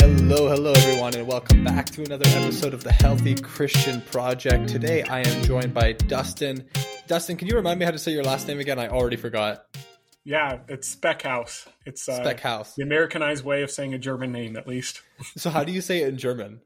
Hello, hello, everyone, and welcome back to another episode of the Healthy Christian Project. Today, I am joined by Dustin. Dustin, can you remind me how to say your last name again? I already forgot. Yeah, it's Speckhals. It's uh, Speckhals. the Americanized way of saying a German name, at least. So, how do you say it in German?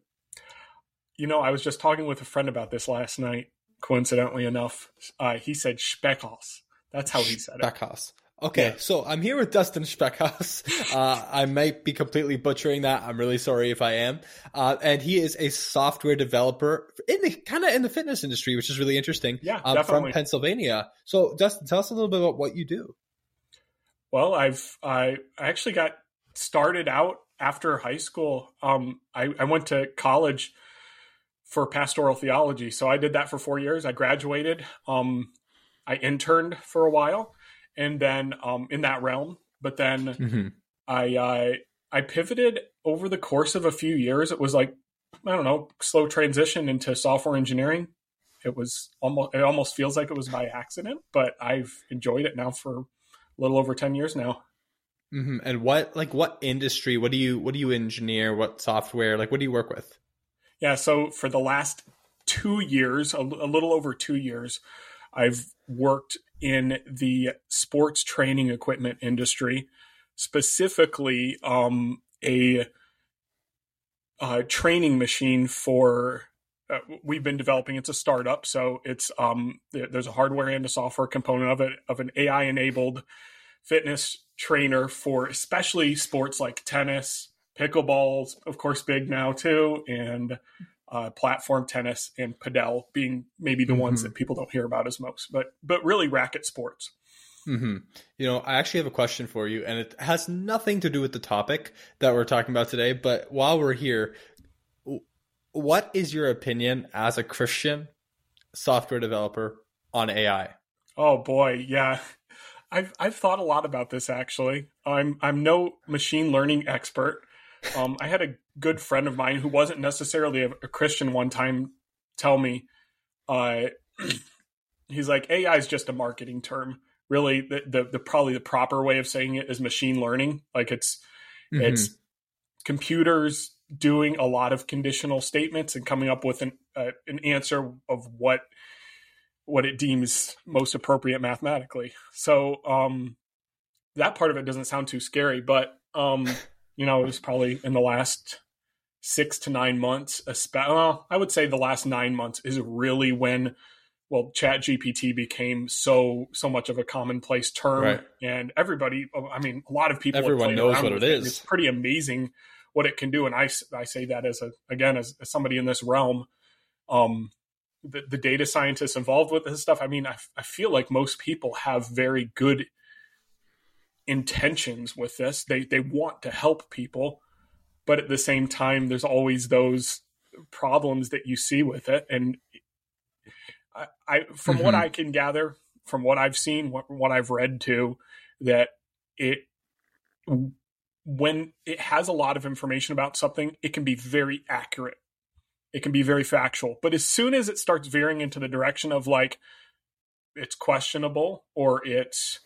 You know, I was just talking with a friend about this last night. Coincidentally enough, uh, he said Speckhals. That's how he said it. Speckhals. Okay, Yeah. so I'm here with Dustin Speckhals. Uh, I might be completely butchering that. I'm really sorry if I am. Uh, and he is a software developer in the kind of in the fitness industry, which is really interesting. Yeah, um, from. Pennsylvania. So, Dustin, tell us a little bit about what you do. Well, I've I actually got started out after high school. Um, I, I went to college for pastoral theology, so I did that for four years. I graduated. Um, I interned for a while, and then um, in that realm, but then Mm-hmm. I uh, I pivoted over the course of a few years. It was like I don't know, slow transition into software engineering. It was almost it almost feels like it was by accident, but I've enjoyed it now for a little over ten years now. hmm And what like what industry? What do you what do you engineer? What software? Like what do you work with? Yeah, so for the last two years, a, a little over two years, I've worked in the sports training equipment industry, specifically um, a, training machine for. Uh, we've been developing. It's a startup, so it's um, there's a hardware and a software component of it of an AI enabled fitness trainer for especially sports like tennis, pickleballs, of course, big now too, and uh, platform tennis and padel being maybe the ones Mhm. that people don't hear about as most, but but really racket sports. Mm-hmm. You know, I actually have a question for you, and it has nothing to do with the topic that we're talking about today. But while we're here, what is your opinion as a Christian software developer on AI? Oh boy, yeah. I've I've thought a lot about this actually. I'm I'm no machine learning expert. Um, I had a good friend of mine who wasn't necessarily a, a Christian one time tell me, uh, he's like AI is just a marketing term. Really, the, the the probably the proper way of saying it is machine learning. Like it's Mhm. it's computers doing a lot of conditional statements and coming up with an uh, an answer of what what it deems most appropriate mathematically. So um, that part of it doesn't sound too scary, but um, you know, it was probably in the last six to nine months. Well, I would say the last nine months is really when well, Chat GPT became so so much of a commonplace term, Right. and everybody. I mean, a lot of people. Everyone knows what it is. It's pretty amazing what it can do, and I I say that as a again as, as somebody in this realm. Um, the, the data scientists involved with this stuff. I mean, I, I feel like most people have very good intentions with this. They they want to help people, but at the same time, there's always those problems that you see with it. And I, I from what Mhm. I can gather, from what I've seen, what, what I've read too, that it when it has a lot of information about something, it can be very accurate. It can be very factual. But as soon as it starts veering into the direction of like it's questionable or it's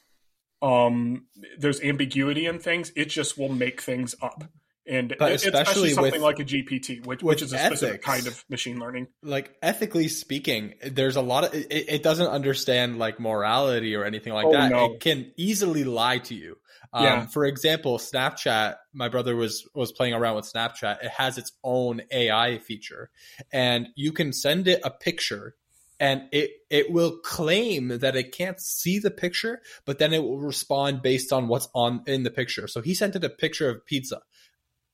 um there's ambiguity in things, it just will make things up. And But it- especially something like a GPT, which, which is a specific kind of machine learning. like ethically speaking, there's a lot of it, it doesn't understand like morality or anything like Oh, that. no. It can easily lie to you. Um, Yeah. For example, Snapchat. My brother was was playing around with Snapchat. It has its own AI feature, and you can send it a picture, and it it will claim that it can't see the picture, but then it will respond based on what's on in the picture. So he sent it a picture of pizza,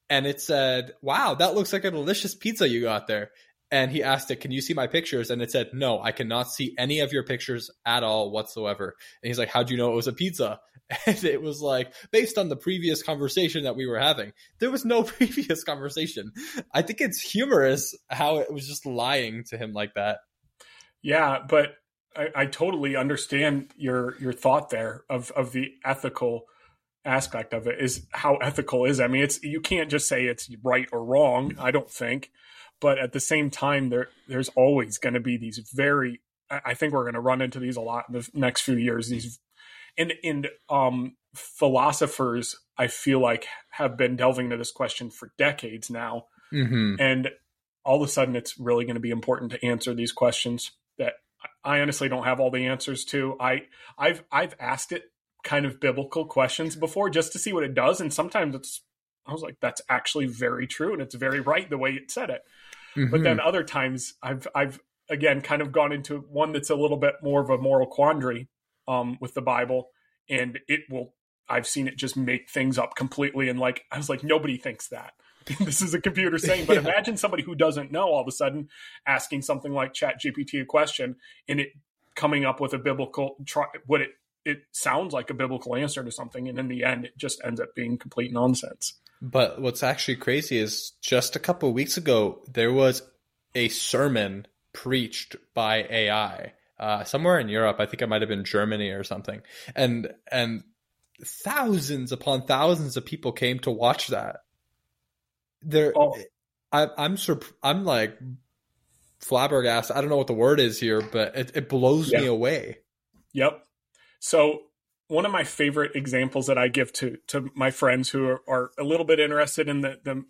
and it said, "Wow, that looks like a delicious pizza you got there." And he asked it, "Can you see my pictures?" And it said, "No, I cannot see any of your pictures at all whatsoever." And he's like, "How do you know it was a pizza?" And it was like, based on the previous conversation that we were having, there was no previous conversation. I think it's humorous how it was just lying to him like that. Yeah, but I, I totally understand your your thought there of of the ethical aspect of it is how ethical is? I mean it's you can't just say it's right or wrong, I don't think. But at the same time there there's always gonna be these very I think we're gonna run into these a lot in the next few years, these and and um philosophers I feel like have been delving into this question for decades now, Mm-hmm. and all of a sudden it's really going to be important to answer these questions I honestly don't have all the answers to. I I've I've asked it kind of biblical questions before just to see what it does, and sometimes it's I was like that's actually very true and it's very right the way it said it. Mm-hmm. But then other times I've I've again kind of gone into one that's a little bit more of a moral quandary um, with the Bible, and it will. I've seen it just make things up completely, and like I was like, nobody thinks that. this is a computer saying, but Yeah. imagine somebody who doesn't know all of a sudden asking something like Chat GPT a question and it coming up with a biblical try what it it sounds like a biblical answer to something, and in the end, it just ends up being complete nonsense. But what's actually crazy is just a couple of weeks ago, there was a sermon preached by AI uh, somewhere in Europe. I think it might have been Germany or something, and and thousands upon thousands of people came to watch that. There, Oh. I, I'm surp- I'm like flabbergasted. I don't know what the word is here, but it, it blows me away. Yep. So one of my favorite examples that I give to to my friends who are, are a little bit interested in the, the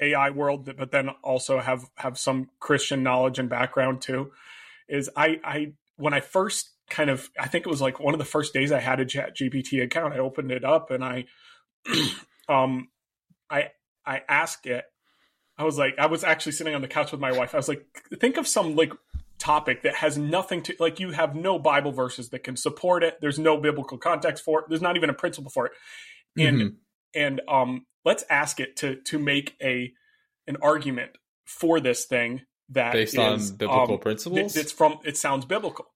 AI world, but then also have have some Christian knowledge and background too, is I I when I first kind of I think it was like one of the first days I had a Chat GPT account, I opened it up and I um I I asked it. I was like, I was actually sitting on the couch with my wife. I was like, think of some like topic that has nothing to like you have no bible verses that can support it there's no biblical context for it there's not even a principle for it and Mhm. and um let's ask it to to make a an argument for this thing that based on biblical um, principles. it- it's from it sounds biblical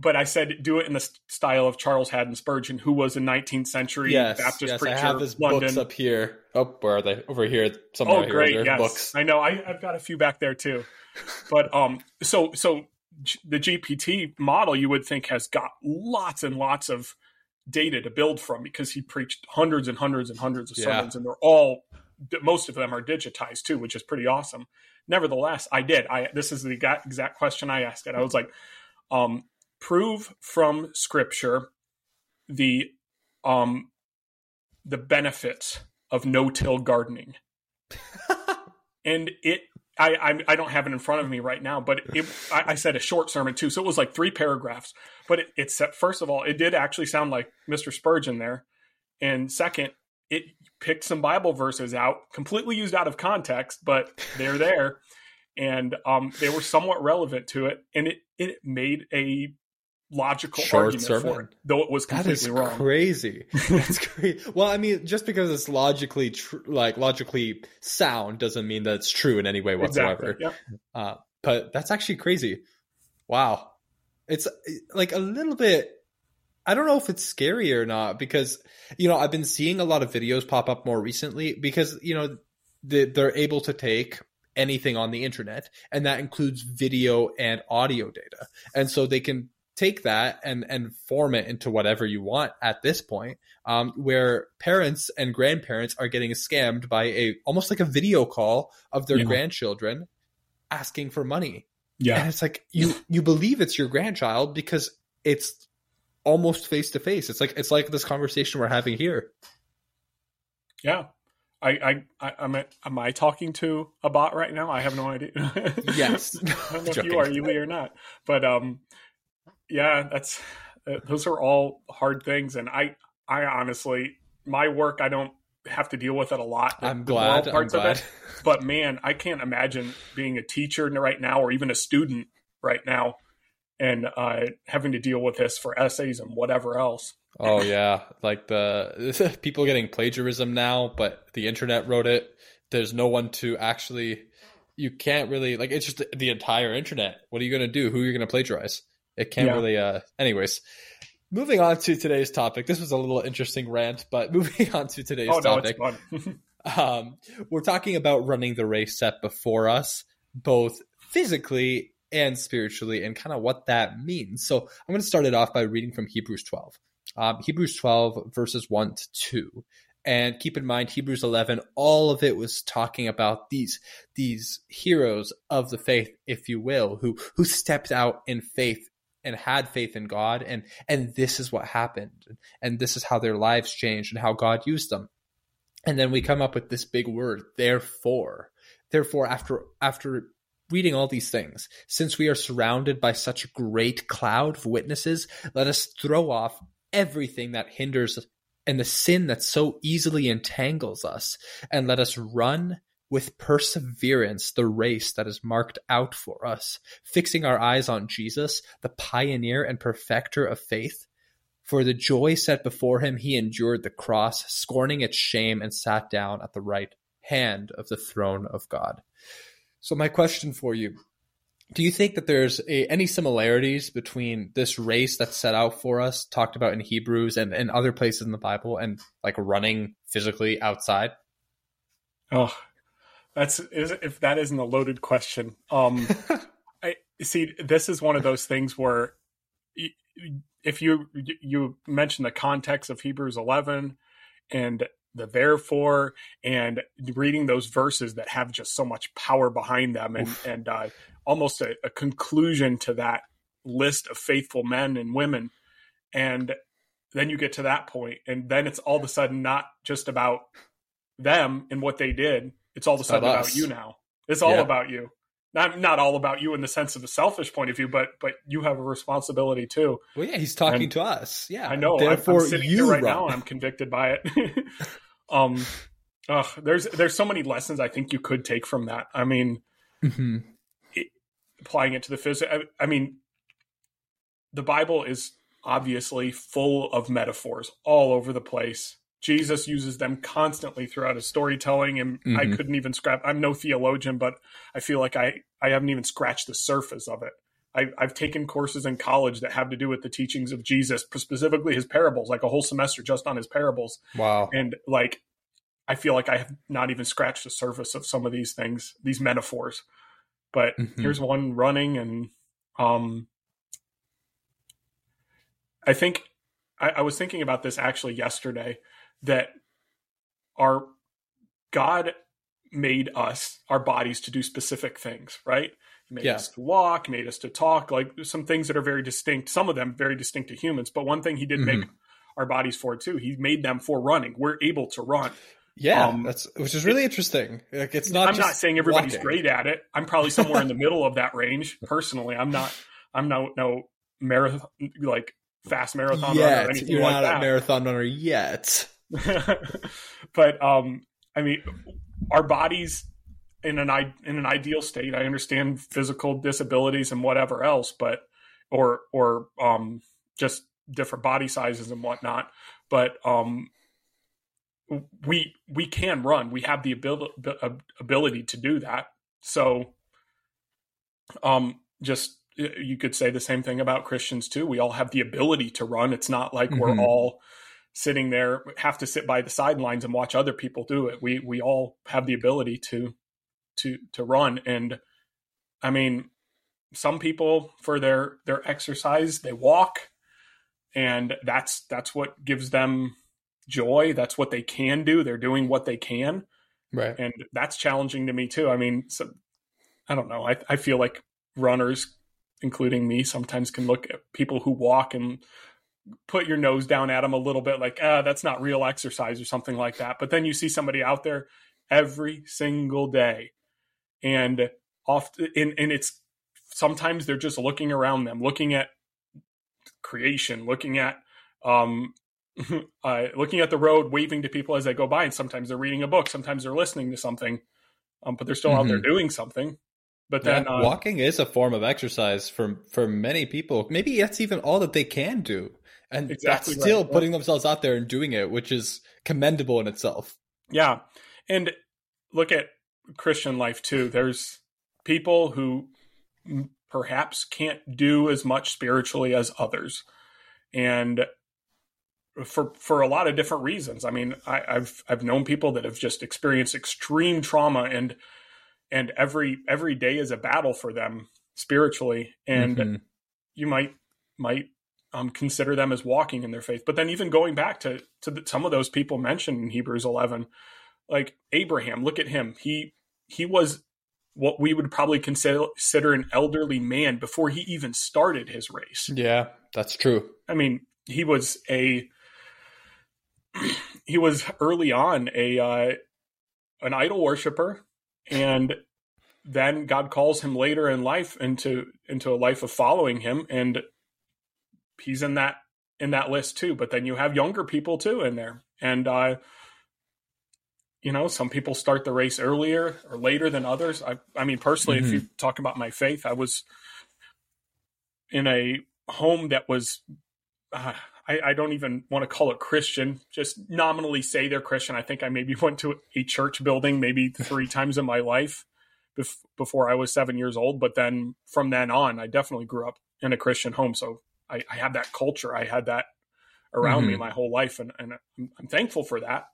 but i said do it in the style of charles haddon spurgeon who was a 19th century yes, baptist yes, preacher I have his london books up here. Oh, where are they? Over here, somewhere Oh, great! There's Yes, books. I know. I, I've got a few back there too. But um, so so the GPT model you would think has got lots and lots of data to build from because he preached hundreds and hundreds and hundreds of Yeah. sermons, and they're all most of them are digitized too, which is pretty awesome. Nevertheless, I did. I this is the exact exact question I asked it. I was like, um, prove from Scripture the um the benefits of no-till gardening and it I, I I don't have it in front of me right now, but it, I, I said a short sermon too, so it was like three paragraphs. But it, it said first of all, it did actually sound like Mr. Spurgeon there, and second, it picked some Bible verses out, completely used out of context, but they're there, and um, they were somewhat relevant to it, and it it made a logical Short argument for it, though it was completely is wrong. crazy. That's crazy. Well, I mean, just because it's logically tr- like logically sound doesn't mean that it's true in any way whatsoever. Exactly. Yep. Uh, but that's actually crazy. Wow, it's like a little bit. I don't know if it's scary or not because you know I've been seeing a lot of videos pop up more recently because you know they're able to take anything on the internet and that includes video and audio data and so they can take that and and form it into whatever you want at this point um, where parents and grandparents are getting scammed by a almost like a video call of their Yeah. grandchildren asking for money Yeah. and it's like you you believe it's your grandchild because it's almost face to face it's like it's like this conversation we're having here Yeah. I, I, I, am, I, am I talking to a bot right now? I have no idea. Yes. I don't know if you are, Ely, or not. But, um, yeah, that's, uh, those are all hard things. And I, I honestly, my work, I don't have to deal with it a lot. i'm glad i'm parts of it. But man, I can't imagine being a teacher right now or even a student right now and uh, having to deal with this for essays and whatever else. oh yeah like the people getting plagiarism now but the internet wrote it there's no one to actually you can't really like it's just the, the entire internet what are you going to do who are you going to plagiarize it can't Yeah. really uh anyways moving on to today's topic this was a little interesting rant but moving on to today's Oh, no, topic fun. um, we're talking about running the race set before us, both physically and spiritually, and kind of what that means. So I'm going to start it off by reading from Hebrews 12. Um, Hebrews 12, verses 1 to 2. And keep in mind, Hebrews 11, all of it was talking about these, these heroes of the faith, if you will, who, who stepped out in faith and had faith in God and and this is what happened and this is how their lives changed and how God used them. And then we come up with this big word, therefore. Therefore after after reading all these things, since we are surrounded by such a great cloud of witnesses, let us throw off everything that hinders and the sin that so easily entangles us, and let us run with perseverance the race that is marked out for us, fixing our eyes on Jesus, the pioneer and perfecter of faith. For the joy set before him, he endured the cross, scorning its shame, and sat down at the right hand of the throne of God. So, my question for you do you think that there's a, any similarities between this race that's set out for us, talked about in Hebrews and, and other places in the Bible, and like running physically outside? Oh, that's if that isn't a loaded question. Um, I see. This is one of those things where, if you you mention the context of Hebrews 11, and the therefore and reading those verses that have just so much power behind them and Oof. and uh, almost a, a, conclusion to that list of faithful men and women and then you get to that point and then it's all of a sudden not just about them and what they did it's all of a sudden about, about you now it's all yeah. about you not not all about you in the sense of a selfish point of view, but but you have a responsibility too. Well, yeah, he's talking and to us. Yeah, I know. Therefore, I'm, I'm you here right run. now, and I'm convicted by it. um, uh, there's there's so many lessons I think you could take from that. I mean, mm-hmm. it, applying it to the physics. I, I mean, the Bible is obviously full of metaphors all over the place. Jesus uses them constantly throughout his storytelling, and mm-hmm. I couldn't even scratch. I'm no theologian, but I feel like I I haven't even scratched the surface of it. I, I've taken courses in college that have to do with the teachings of Jesus, specifically his parables, like a whole semester just on his parables. Wow! And like, I feel like I have not even scratched the surface of some of these things, these metaphors. But mm-hmm. here's one running, and um, I think I, I was thinking about this actually yesterday that our God made us, our bodies, to do specific things, right? He made yeah. us to walk, made us to talk, like some things that are very distinct, some of them very distinct to humans. But one thing he did mm-hmm. make our bodies for too, he made them for running. We're able to run. Yeah, um, that's which is really interesting. Like it's not. I'm not saying everybody's walking. great at it. I'm probably somewhere in the middle of that range. Personally, I'm not. I'm no no marathon like fast marathon yet. runner or anything You're like not that. a marathon runner yet. but um, I mean, our bodies in an in an ideal state. I understand physical disabilities and whatever else, but or or um, just different body sizes and whatnot. But um, we we can run. We have the ability ability to do that. So, um, just you could say the same thing about Christians too. We all have the ability to run. It's not like mm-hmm. we're all sitting there have to sit by the sidelines and watch other people do it. We we all have the ability to to to run and I mean some people for their their exercise they walk and that's that's what gives them joy. That's what they can do. They're doing what they can. Right. And that's challenging to me too. I mean, so, I don't know. I I feel like runners including me sometimes can look at people who walk and put your nose down at them a little bit like ah that's not real exercise or something like that but then you see somebody out there every single day and often and, and it's sometimes they're just looking around them looking at creation looking at um uh, looking at the road waving to people as they go by and sometimes they're reading a book sometimes they're listening to something um, but they're still mm-hmm. out there mm-hmm. doing something but then yeah, uh, walking is a form of exercise for for many people maybe that's even all that they can do and exactly that's still right. putting themselves out there and doing it, which is commendable in itself. Yeah, and look at Christian life too. There's people who perhaps can't do as much spiritually as others, and for for a lot of different reasons. I mean, I, I've I've known people that have just experienced extreme trauma and and every every day is a battle for them spiritually and mm-hmm. you might might um, consider them as walking in their faith. But then even going back to to the, some of those people mentioned in Hebrews 11, like Abraham, look at him. He he was what we would probably consider, consider an elderly man before he even started his race. Yeah, that's true. I mean, he was a he was early on a uh, an idol worshiper, and then God calls him later in life into into a life of following Him, and he's in that in that list too. But then you have younger people too in there, and uh, you know, some people start the race earlier or later than others. I, I mean, personally, mm-hmm. if you talk about my faith, I was in a home that was, uh, I, I, don't even want to call it Christian, just nominally say they're Christian. I think I maybe went to a church building maybe three times in my life bef- before I was seven years old. But then from then on, I definitely grew up in a Christian home. So I, I had that culture. I had that around mm-hmm. me my whole life. And, and I'm, thankful for that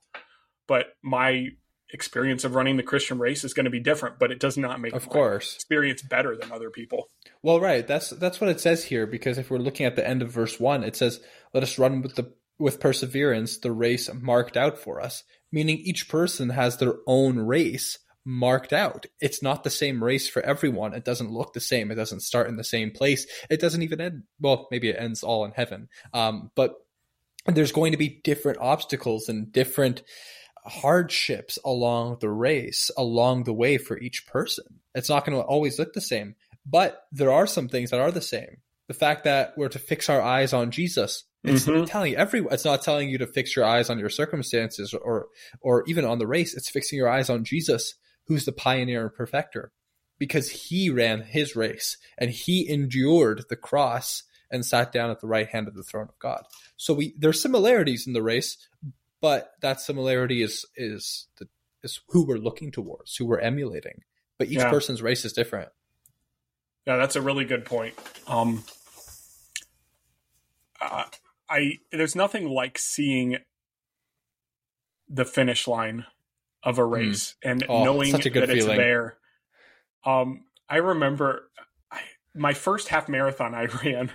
but my experience of running the Christian race is going to be different, but it does not make of course experience better than other people. Well, right. That's that's what it says here because if we're looking at the end of verse 1, it says, "Let us run with the with perseverance the race marked out for us." Meaning each person has their own race marked out. It's not the same race for everyone. It doesn't look the same. It doesn't start in the same place. It doesn't even end well, maybe it ends all in heaven. Um, but there's going to be different obstacles and different hardships along the race, along the way for each person. It's not going to always look the same, but there are some things that are the same. The fact that we're to fix our eyes on Jesus. It's mm-hmm. telling everyone. It's not telling you to fix your eyes on your circumstances or or even on the race. It's fixing your eyes on Jesus, who's the pioneer and perfecter, because he ran his race and he endured the cross and sat down at the right hand of the throne of God. So we there's similarities in the race, but that similarity is is the, is who we're looking towards, who we're emulating. But each yeah. person's race is different. Yeah, that's a really good point. Um, uh, I there's nothing like seeing the finish line of a hmm. race mm. and oh, knowing that feeling. it's there. Um, I remember I, my first half marathon I ran.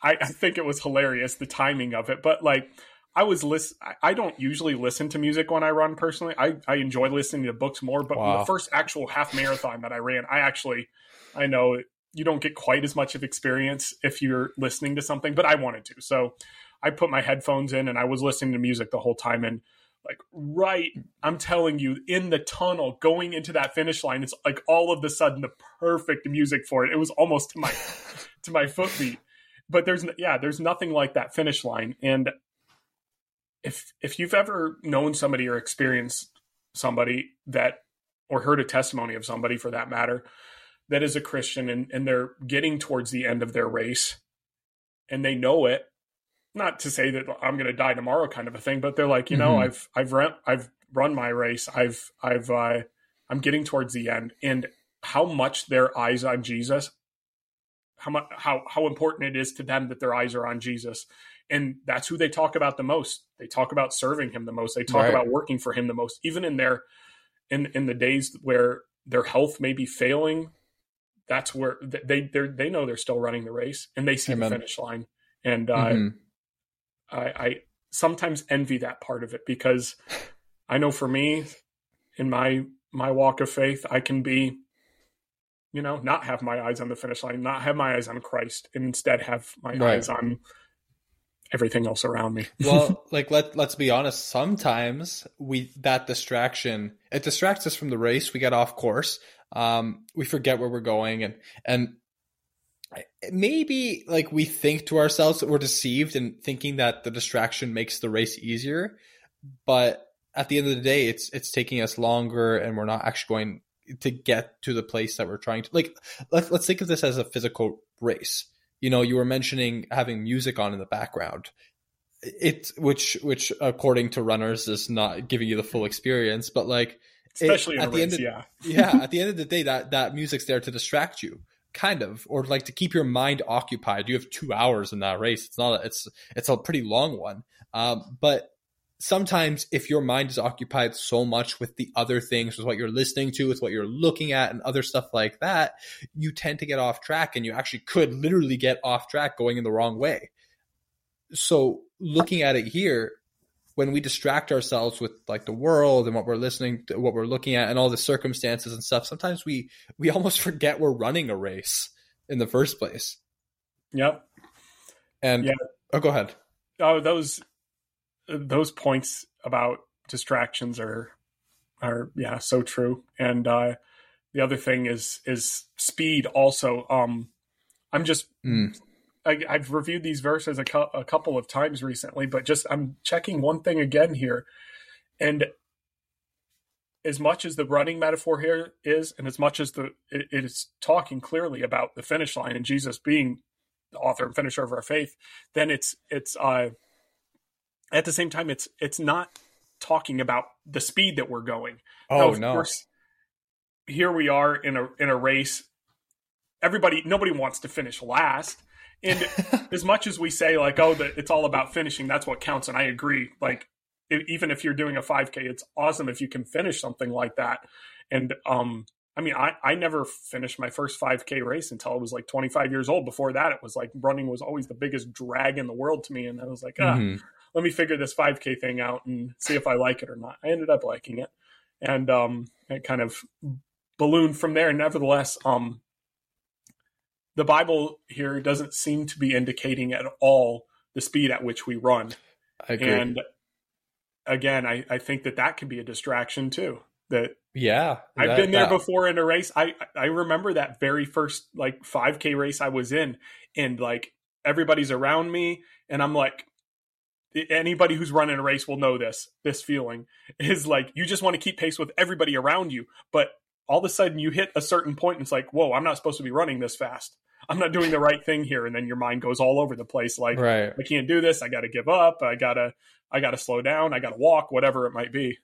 I, I think it was hilarious the timing of it, but like I was listen. I don't usually listen to music when I run personally. I, I enjoy listening to books more, but wow. the first actual half marathon that I ran, I actually, I know you don't get quite as much of experience if you're listening to something, but I wanted to. So I put my headphones in and I was listening to music the whole time. And like, right, I'm telling you, in the tunnel going into that finish line, it's like all of the sudden the perfect music for it. It was almost to my, to my foot beat but there's yeah there's nothing like that finish line and if if you've ever known somebody or experienced somebody that or heard a testimony of somebody for that matter that is a Christian and, and they're getting towards the end of their race and they know it, not to say that I'm going to die tomorrow kind of a thing, but they're like, you mm-hmm. know, I've, I've run, I've run my race. I've, I've, uh, I'm getting towards the end and how much their eyes on Jesus, how much, how, how important it is to them that their eyes are on Jesus and that's who they talk about the most they talk about serving him the most they talk right. about working for him the most even in their in in the days where their health may be failing that's where they they they know they're still running the race and they see Amen. the finish line and uh, mm-hmm. I, I sometimes envy that part of it because I know for me in my my walk of faith I can be you know not have my eyes on the finish line not have my eyes on Christ and instead have my right. eyes on everything else around me. well, like let let's be honest, sometimes we that distraction it distracts us from the race. We get off course. Um, we forget where we're going and and maybe like we think to ourselves that we're deceived in thinking that the distraction makes the race easier, but at the end of the day it's it's taking us longer and we're not actually going to get to the place that we're trying to like let's let's think of this as a physical race you know, you were mentioning having music on in the background. It which which according to runners is not giving you the full experience, but like especially it, at the race, end of, yeah. yeah, at the end of the day that that music's there to distract you kind of or like to keep your mind occupied. You have two hours in that race. It's not a, it's it's a pretty long one. Um, but sometimes if your mind is occupied so much with the other things, with what you're listening to, with what you're looking at, and other stuff like that, you tend to get off track and you actually could literally get off track going in the wrong way. So, looking at it here, when we distract ourselves with like the world and what we're listening to, what we're looking at and all the circumstances and stuff, sometimes we we almost forget we're running a race in the first place. Yep. And Yeah. oh, go ahead. Oh, those those points about distractions are are yeah so true. And uh, the other thing is is speed. Also, um, I'm just Mm. I, I've reviewed these verses a, cou- a couple of times recently, but just I'm checking one thing again here, and as much as the running metaphor here is, and as much as the it, it is talking clearly about the finish line and Jesus being the author and finisher of our faith, then it's it's uh at the same time it's it's not talking about the speed that we're going. Oh Now, of no. course, here we are in a in a race. Everybody, nobody wants to finish last. And as much as we say like, oh, that it's all about finishing, that's what counts, and I agree. Like, e- even if you're doing a 5K, it's awesome if you can finish something like that. And um, I mean, I I never finished my first 5K race until I was like 25 years old. Before that, it was like running was always the biggest drag in the world to me, and I was like, ah, Mhm. let me figure this 5k thing out and see if i like it or not i ended up liking it and um it kind of ballooned from there nevertheless um the bible here doesn't seem to be indicating at all the speed at which we run I agree. and again I, I think that that can be a distraction too that yeah. I've that- been there that- before in a race. I I remember that very first like 5k race I was in and like everybody's around me and I'm like anybody who's running a race will know this. This feeling is like you just want to keep pace with everybody around you, but all of a sudden you hit a certain point and it's like, "Whoa, I'm not supposed to be running this fast. I'm not doing the right thing here." And then your mind goes all over the place like Right. I can't do this. I got to give up. I got to I got to slow down. I got to walk, whatever it might be.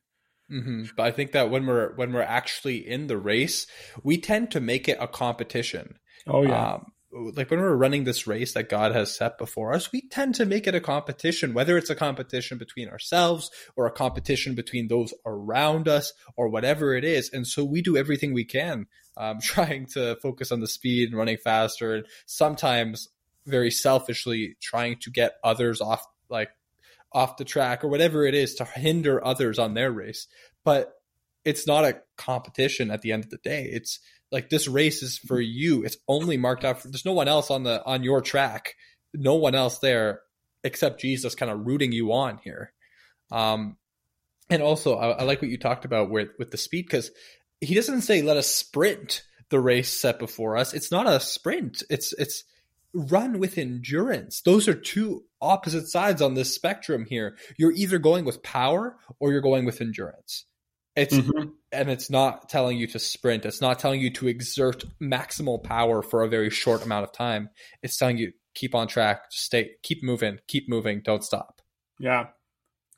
hmm But I think that when we're when we're actually in the race, we tend to make it a competition. Oh Um, like when we're running this race that God has set before us, we tend to make it a competition, whether it's a competition between ourselves or a competition between those around us or whatever it is. And so we do everything we can, um, trying to focus on the speed and running faster, and sometimes very selfishly trying to get others off, like off the track or whatever it is to hinder others on their race. But it's not a competition at the end of the day. It's like this race is for you. It's only marked out for there's no one else on the on your track. No one else there except Jesus kind of rooting you on here. Um and also I, I like what you talked about with with the speed because he doesn't say let us sprint the race set before us. It's not a sprint. It's it's run with endurance. Those are two opposite sides on this spectrum here. You're either going with power or you're going with endurance. It's Mhm. And it's not telling you to sprint. It's not telling you to exert maximal power for a very short amount of time. It's telling you keep on track, stay, keep moving, keep moving, don't stop. yeah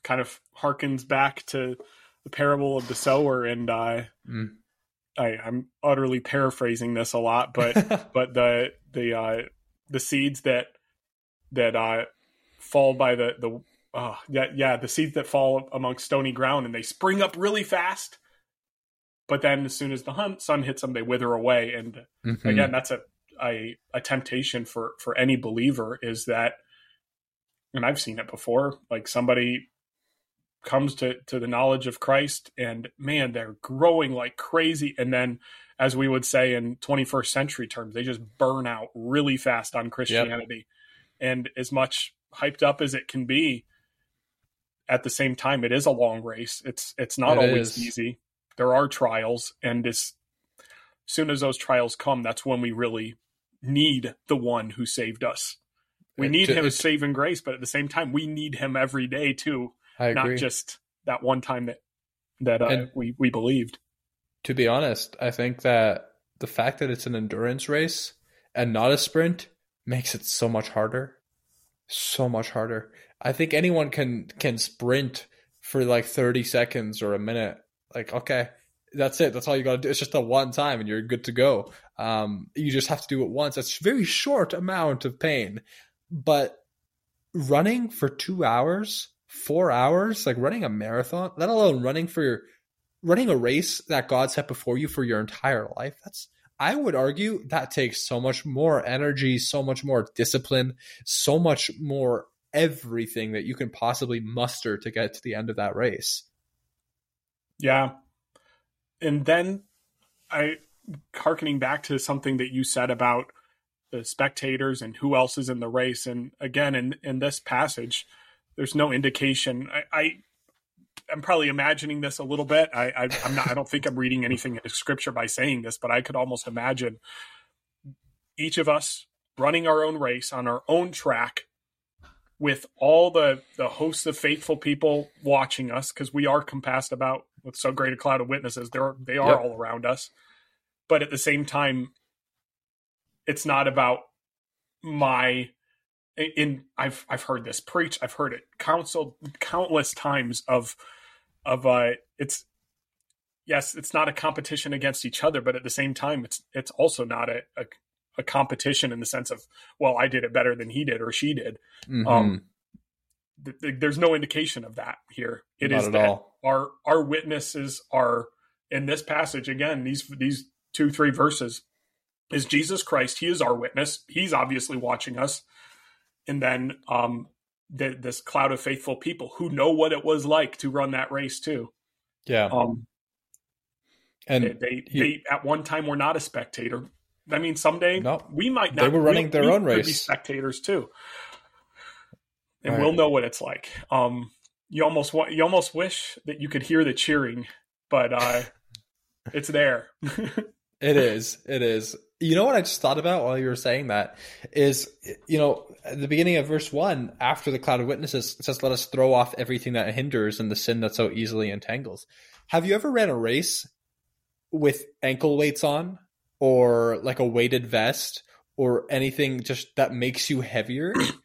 kind of harkens back to the parable of the sower and uh, Mm. I, i'm utterly paraphrasing this a lot but but the the uh, the seeds that that uh, fall by the the uh, yeah yeah the seeds that fall amongst stony ground and they spring up really fast but then as soon as the sun hits them they wither away. And Mhm. again that's a, a a temptation for for any believer is that and i've seen it before like somebody comes to to the knowledge of christ and man they're growing like crazy. And then as we would say in 21st century terms they just burn out really fast on christianity. And as much hyped up as it can be at the same time it is a long race. It's it's not It always is. easy there are trials and as soon as those trials come that's when we really need the one who saved us we need to- him as saving grace but at the same time we need him every day too I agree. not just that one time that that uh, we we believed to be honest, I think that the fact that it's an endurance race and not a sprint makes it so much harder. So much harder. I think anyone can can sprint for like 30 seconds or a minute. Like, okay, that's it. That's all you got to do. It's just a one time and you're good to go. Um, you just have to do it once. A very short amount of pain. But running for two hours, four hours, like running a marathon, let alone running for your running a race that God set before you for your entire life, that's I would argue that takes so much more energy, so much more discipline, so much more everything that you can possibly muster to get to the end of that race. Yeah. And then I harkening back to something that you said about the spectators and who else is in the race. And again, in, in this passage, there's no indication. I, I I'm probably imagining this a little bit. I, I I'm not. I don't think I'm reading anything in scripture by saying this, but I could almost imagine each of us running our own race on our own track with all the the hosts of faithful people watching us because we are compassed about with so great a cloud of witnesses. They're they are yep. all around us, but at the same time, it's not about my in I've I've heard this preached, I've heard it counseled countless times of of uh it's yes, it's not a competition against each other, but at the same time it's it's also not a, a, a competition in the sense of well, I did it better than he did or she did. Mm-hmm. Um th- th- there's no indication of that here. It not is that all. our our witnesses are in this passage again, these these two, three verses is Jesus Christ. He is our witness. He's obviously watching us and then um, the, this cloud of faithful people who know what it was like to run that race too. Yeah. Um, and they they, he, they, at one time were not a spectator. I mean, someday no, we might not. They were running we, their we own race. Be spectators too, and right. we'll know what it's like. Um, you almost want you almost wish that you could hear the cheering, but uh, it's there. it is. It is. You know what I just thought about while you were saying that is, you know, at the beginning of verse one, after the cloud of witnesses, it says, "Let us throw off everything that hinders and the sin that so easily entangles." Have you ever ran a race with ankle weights on, or like a weighted vest, or anything just that makes you heavier?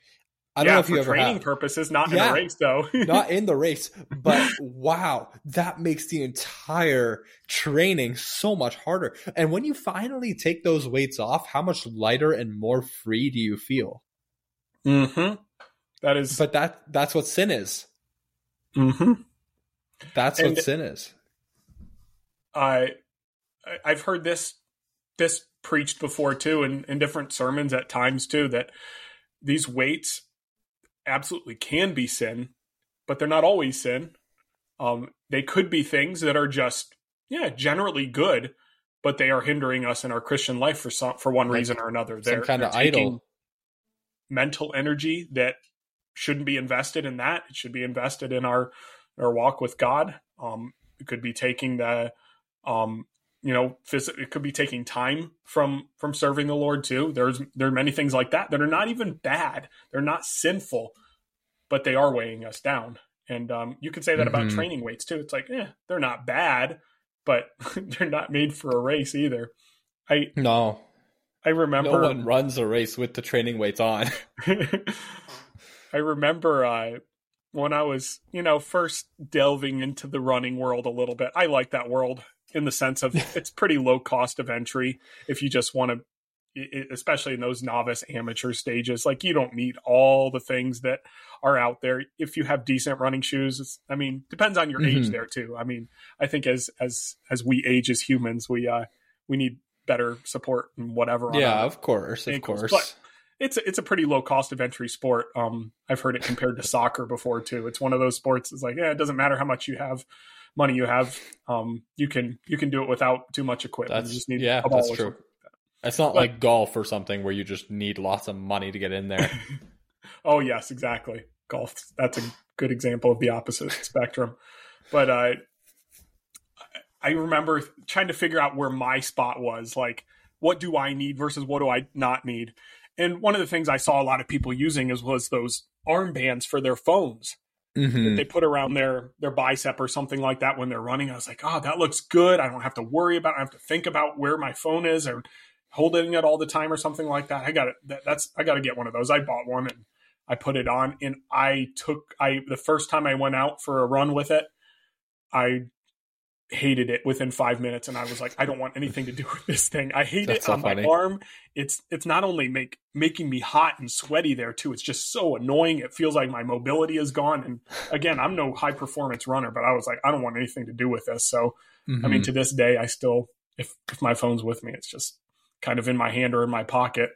I don't yeah, know if you ever training have. purposes, not yeah, in the race though. not in the race, but wow, that makes the entire training so much harder. And when you finally take those weights off, how much lighter and more free do you feel? Mm-hmm. That is, but that that's what sin is. Mm-hmm. That's and what sin is. I I've heard this this preached before too, in, in different sermons at times too, that these weights absolutely can be sin, but they're not always sin. Um, they could be things that are just, yeah, generally good, but they are hindering us in our Christian life for some for one like reason or another. They're kind of idle mental energy that shouldn't be invested in that. It should be invested in our our walk with God. Um, it could be taking the um, you know, phys- it could be taking time from from serving the Lord too. There's there are many things like that that are not even bad. They're not sinful, but they are weighing us down. And um, you could say that mm-hmm. about training weights too. It's like, yeah, they're not bad, but they're not made for a race either. I no, I remember no one runs a race with the training weights on. I remember uh, when I was, you know, first delving into the running world a little bit. I like that world in the sense of it's pretty low cost of entry if you just want to especially in those novice amateur stages like you don't need all the things that are out there if you have decent running shoes i mean depends on your mm-hmm. age there too i mean i think as as as we age as humans we uh we need better support and whatever yeah of course ankles. of course but it's a, it's a pretty low cost of entry sport um i've heard it compared to soccer before too it's one of those sports it's like yeah it doesn't matter how much you have money you have, um, you can you can do it without too much equipment. That's, you just need yeah, that's true. It's not but, like golf or something where you just need lots of money to get in there. oh yes, exactly. Golf. That's a good example of the opposite spectrum. But uh, I remember trying to figure out where my spot was. Like, what do I need versus what do I not need? And one of the things I saw a lot of people using is was those armbands for their phones mm-hmm. they put around their their bicep or something like that when they're running. I was like, oh, that looks good. I don't have to worry about. It. I have to think about where my phone is or holding it all the time or something like that. I got it. That, that's I got to get one of those. I bought one and I put it on and I took I the first time I went out for a run with it, I hated it within five minutes and i was like i don't want anything to do with this thing i hate That's it so on funny. my arm it's it's not only make making me hot and sweaty there too it's just so annoying it feels like my mobility is gone and again i'm no high performance runner but i was like i don't want anything to do with this so mm-hmm. i mean mm-hmm. to this day i still if if my phone's with me it's just kind of in my hand or in my pocket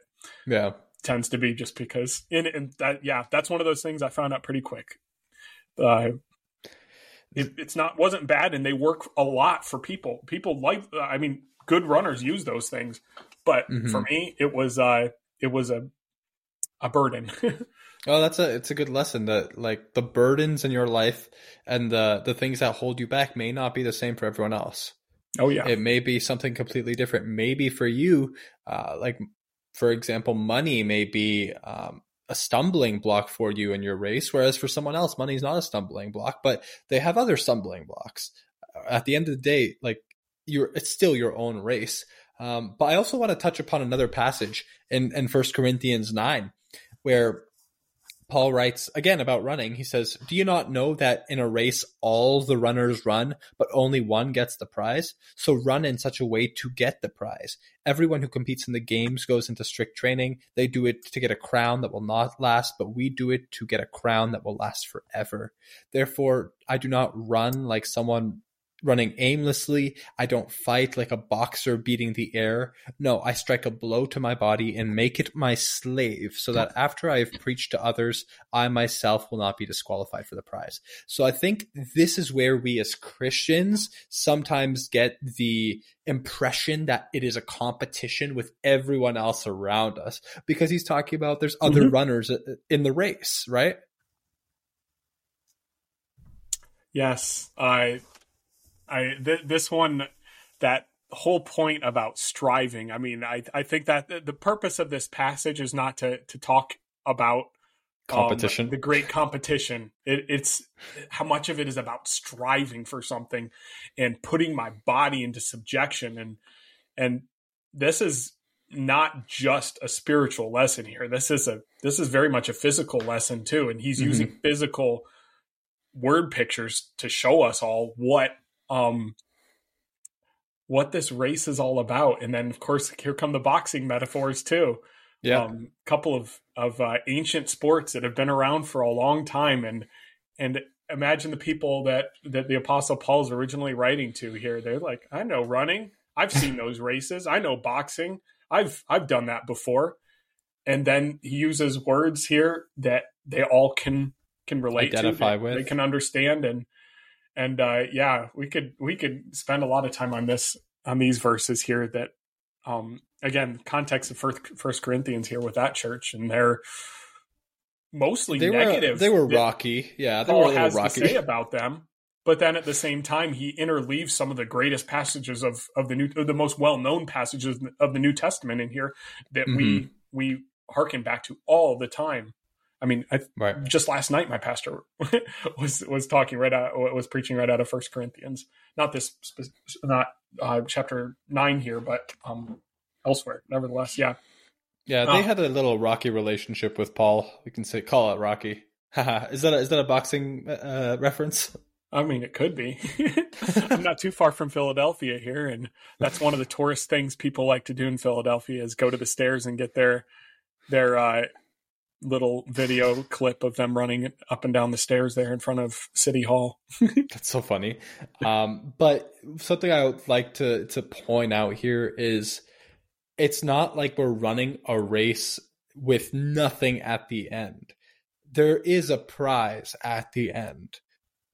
yeah tends to be just because in, in that yeah that's one of those things I found out pretty quick. Uh, it, it's not wasn't bad and they work a lot for people. People like I mean good runners use those things, but mm-hmm. for me it was uh it was a a burden. oh, that's a it's a good lesson that like the burdens in your life and the the things that hold you back may not be the same for everyone else. Oh yeah, it may be something completely different. Maybe for you, uh, like for example, money may be um, a stumbling block for you in your race, whereas for someone else, money is not a stumbling block, but they have other stumbling blocks. At the end of the day, like you're, it's still your own race. Um, but I also want to touch upon another passage in in First Corinthians nine, where Paul writes again about running. He says, Do you not know that in a race all the runners run, but only one gets the prize? So run in such a way to get the prize. Everyone who competes in the games goes into strict training. They do it to get a crown that will not last, but we do it to get a crown that will last forever. Therefore, I do not run like someone running aimlessly. I don't fight like a boxer beating the air. No, I strike a blow to my body and make it my slave so that after I have preached to others, I myself will not be disqualified for the prize. So I think this is where we as Christians sometimes get the impression that it is a competition with everyone else around us because he's talking about there's other mm-hmm. runners in the race, right? Yes, I I th- this one that whole point about striving. I mean, I I think that the purpose of this passage is not to to talk about um, competition, um, the great competition. It, it's how much of it is about striving for something and putting my body into subjection and and this is not just a spiritual lesson here. This is a this is very much a physical lesson too, and he's mm-hmm. using physical word pictures to show us all what um, what this race is all about. And then, of course, here come the boxing metaphors too. Yeah, um, couple of of uh, ancient sports that have been around for a long time, and and imagine the people that that the Apostle Paul's originally writing to here. They're like, I know running. I've seen those races. I know boxing. I've I've done that before. And then he uses words here that they all can can relate Identify to, with. They can understand and and uh, yeah, we could we could spend a lot of time on this on these verses here. That um, again, context of First, First Corinthians here with that church, and they're mostly they negative. Were, they were rocky, yeah. They Paul were has rocky. to say about them, but then at the same time, he interleaves some of the greatest passages of of the new, the most well known passages of the New Testament in here that mm-hmm. we we harken back to all the time. I mean, I, right. just last night my pastor was was talking right out was preaching right out of First Corinthians, not this not uh, chapter nine here, but um, elsewhere. Nevertheless, yeah, yeah, they uh, had a little rocky relationship with Paul. We can say call it rocky. is that a, is that a boxing uh, reference? I mean, it could be. I'm not too far from Philadelphia here, and that's one of the tourist things people like to do in Philadelphia is go to the stairs and get their their uh, little video clip of them running up and down the stairs there in front of City Hall. That's so funny. Um, but something I would like to to point out here is it's not like we're running a race with nothing at the end. There is a prize at the end.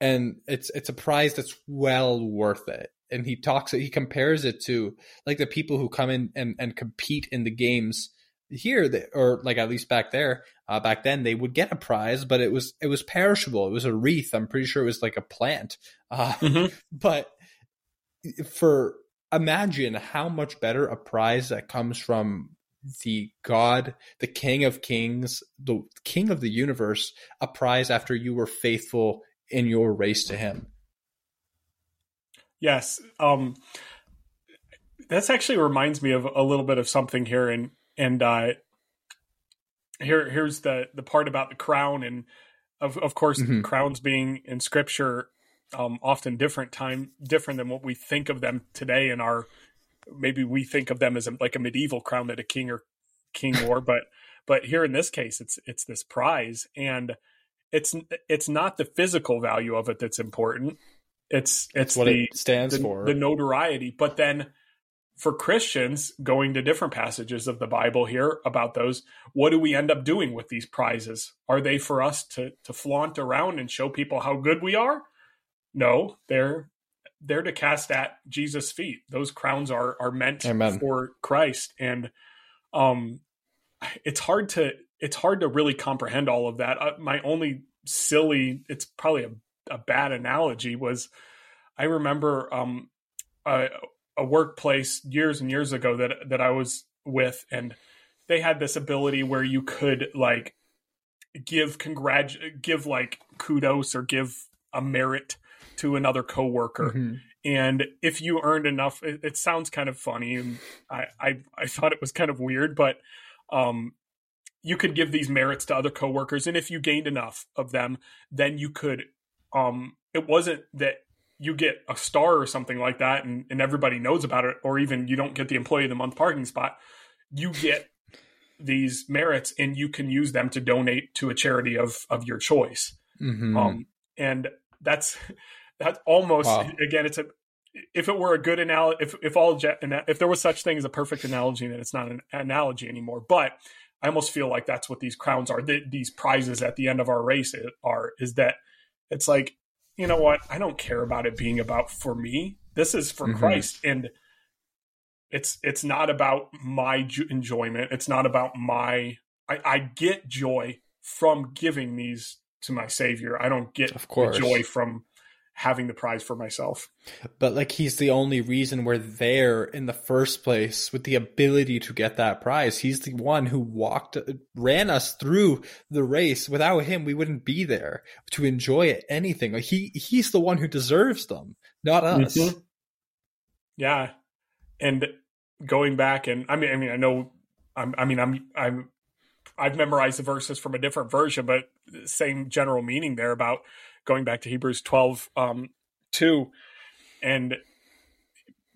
And it's it's a prize that's well worth it. And he talks he compares it to like the people who come in and, and compete in the games here or like at least back there uh, back then they would get a prize but it was it was perishable. It was a wreath. I'm pretty sure it was like a plant. Uh, mm-hmm. but for imagine how much better a prize that comes from the god the king of kings the king of the universe a prize after you were faithful in your race to him. Yes um that's actually reminds me of a little bit of something here in and uh, here here's the the part about the crown and of of course mm-hmm. crowns being in scripture um, often different time different than what we think of them today in our maybe we think of them as a, like a medieval crown that a king or king wore but but here in this case it's it's this prize. And it's it's not the physical value of it that's important. It's it's what the, it stands the, for. the notoriety. But then for Christians, going to different passages of the Bible here about those, what do we end up doing with these prizes? Are they for us to to flaunt around and show people how good we are? No, they're they're to cast at Jesus' feet. Those crowns are are meant Amen. for Christ, and um, it's hard to it's hard to really comprehend all of that. Uh, my only silly, it's probably a, a bad analogy was, I remember um, a, a workplace years and years ago that that I was with, and they had this ability where you could like give congrat give like kudos or give a merit to another coworker. Mm-hmm. And if you earned enough, it, it, sounds kind of funny, and I, I I thought it was kind of weird, but um, you could give these merits to other coworkers, and if you gained enough of them, then you could. Um, it wasn't that you get a star or something like that, and, and everybody knows about it, or even you don't get the employee of the month parking spot. You get these merits, and you can use them to donate to a charity of of your choice. Mm-hmm. Um, and that's that's almost wow. again it's a if it were a good analogy if if all if there was such thing as a perfect analogy then it's not an analogy anymore but i almost feel like that's what these crowns are these prizes at the end of our race are is that it's like you know what? I don't care about it being about for me. This is for mm-hmm. christ. And it's it's not about my enjoyment. It's not about my I, I get joy from giving these to my savior. I don't get of course. joy from having the prize for myself. But like he's the only reason we're there in the first place with the ability to get that prize. He's the one who walked ran us through the race. Without him we wouldn't be there to enjoy it, anything. Like he he's the one who deserves them, not us. Mm-hmm. Yeah. And going back and I mean I mean I know I'm I mean I'm I'm I've memorized the verses from a different version, but same general meaning there about going back to Hebrews 12, um, 2. And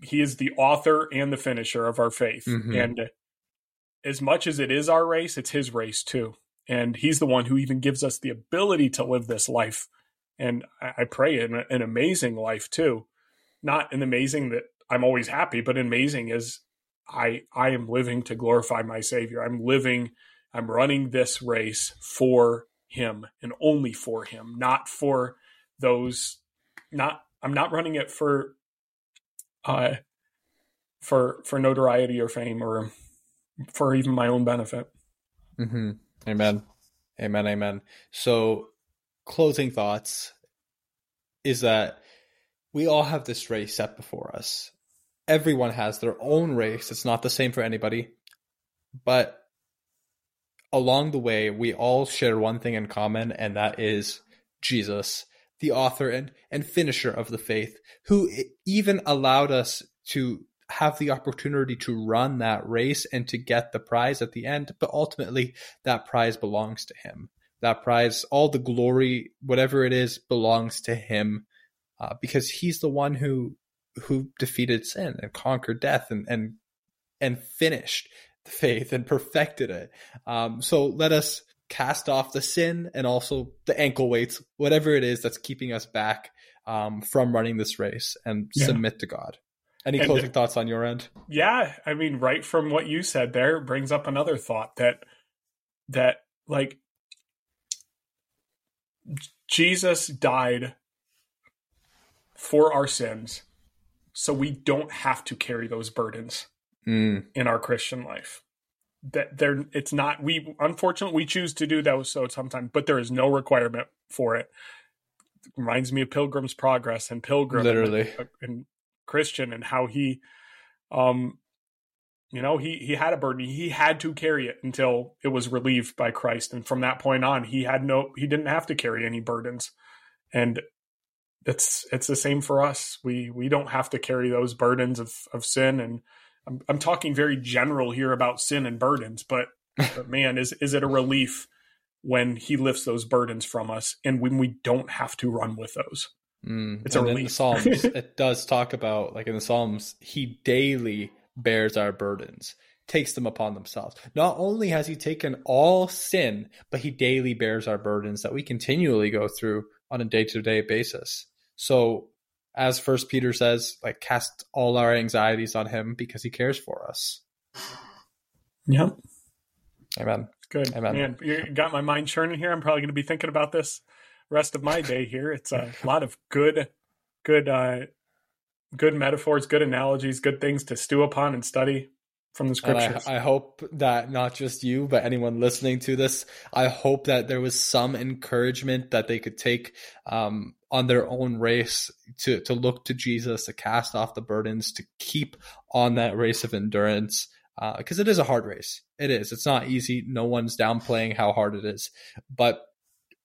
he is the author and the finisher of our faith. Mm-hmm. And as much as it is our race, it's his race too. And he's the one who even gives us the ability to live this life. And I pray an, an amazing life too. Not an amazing that I'm always happy, but amazing is I I am living to glorify my Savior. I'm living, I'm running this race for him and only for him, not for those not I'm not running it for uh for for notoriety or fame or for even my own benefit. Mm-hmm. Amen. Amen. Amen. So closing thoughts is that we all have this race set before us. Everyone has their own race. It's not the same for anybody. But along the way, we all share one thing in common, and that is Jesus, the author and, and finisher of the faith, who even allowed us to have the opportunity to run that race and to get the prize at the end. But ultimately, that prize belongs to him. That prize, all the glory, whatever it is, belongs to him uh, because he's the one who who defeated sin and conquered death and and and finished faith and perfected it. Um, so let us cast off the sin and also the ankle weights, whatever it is that's keeping us back um, from running this race and yeah. submit to God. Any and closing thoughts on your end? Yeah, I mean, right from what you said there brings up another thought that that like Jesus died for our sins so we don't have to carry those burdens mm. in our Christian life. That there, it's not. We unfortunately we choose to do that so sometimes, but there is no requirement for it. it reminds me of Pilgrim's Progress and Pilgrim, literally, and, and Christian, and how he, um, you know, he he had a burden. He had to carry it until it was relieved by Christ, and from that point on, he had no. He didn't have to carry any burdens, and it's it's the same for us. We we don't have to carry those burdens of of sin and I'm, I'm talking very general here about sin and burdens, but, but man, is is it a relief when he lifts those burdens from us and when we don't have to run with those? Mm. It's and a relief. In the Psalms, it does talk about like in the Psalms, he daily bears our burdens, takes them upon themselves. Not only has he taken all sin, but he daily bears our burdens that we continually go through on a day to day basis. So as First Peter says, like cast all our anxieties on Him because He cares for us. Yep. Amen. Good. Amen. Man, you got my mind churning here. I'm probably going to be thinking about this rest of my day here. It's a lot of good, good, uh, good metaphors, good analogies, good things to stew upon and study from the scriptures. I, I, hope that not just you, but anyone listening to this, I hope that there was some encouragement that they could take um, on their own race to to look to Jesus, to cast off the burdens, to keep on that race of endurance. Because uh, it is a hard race. It is. It's not easy. No one's downplaying how hard it is. But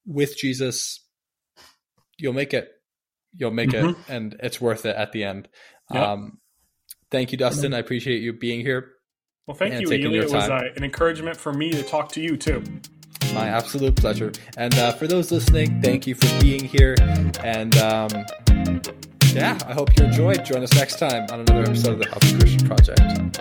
with Jesus, you'll make it. You'll make mm-hmm. it, and it's worth it at the end. Yep. Um, thank you, Dustin. I appreciate you being here. Well, thank you, Ely. It was uh, an encouragement for me to talk to you too. My absolute pleasure. And uh, for those listening, thank you for being here. And um, yeah, I hope you enjoyed. Join us next time on another episode of the Healthy Christian Project.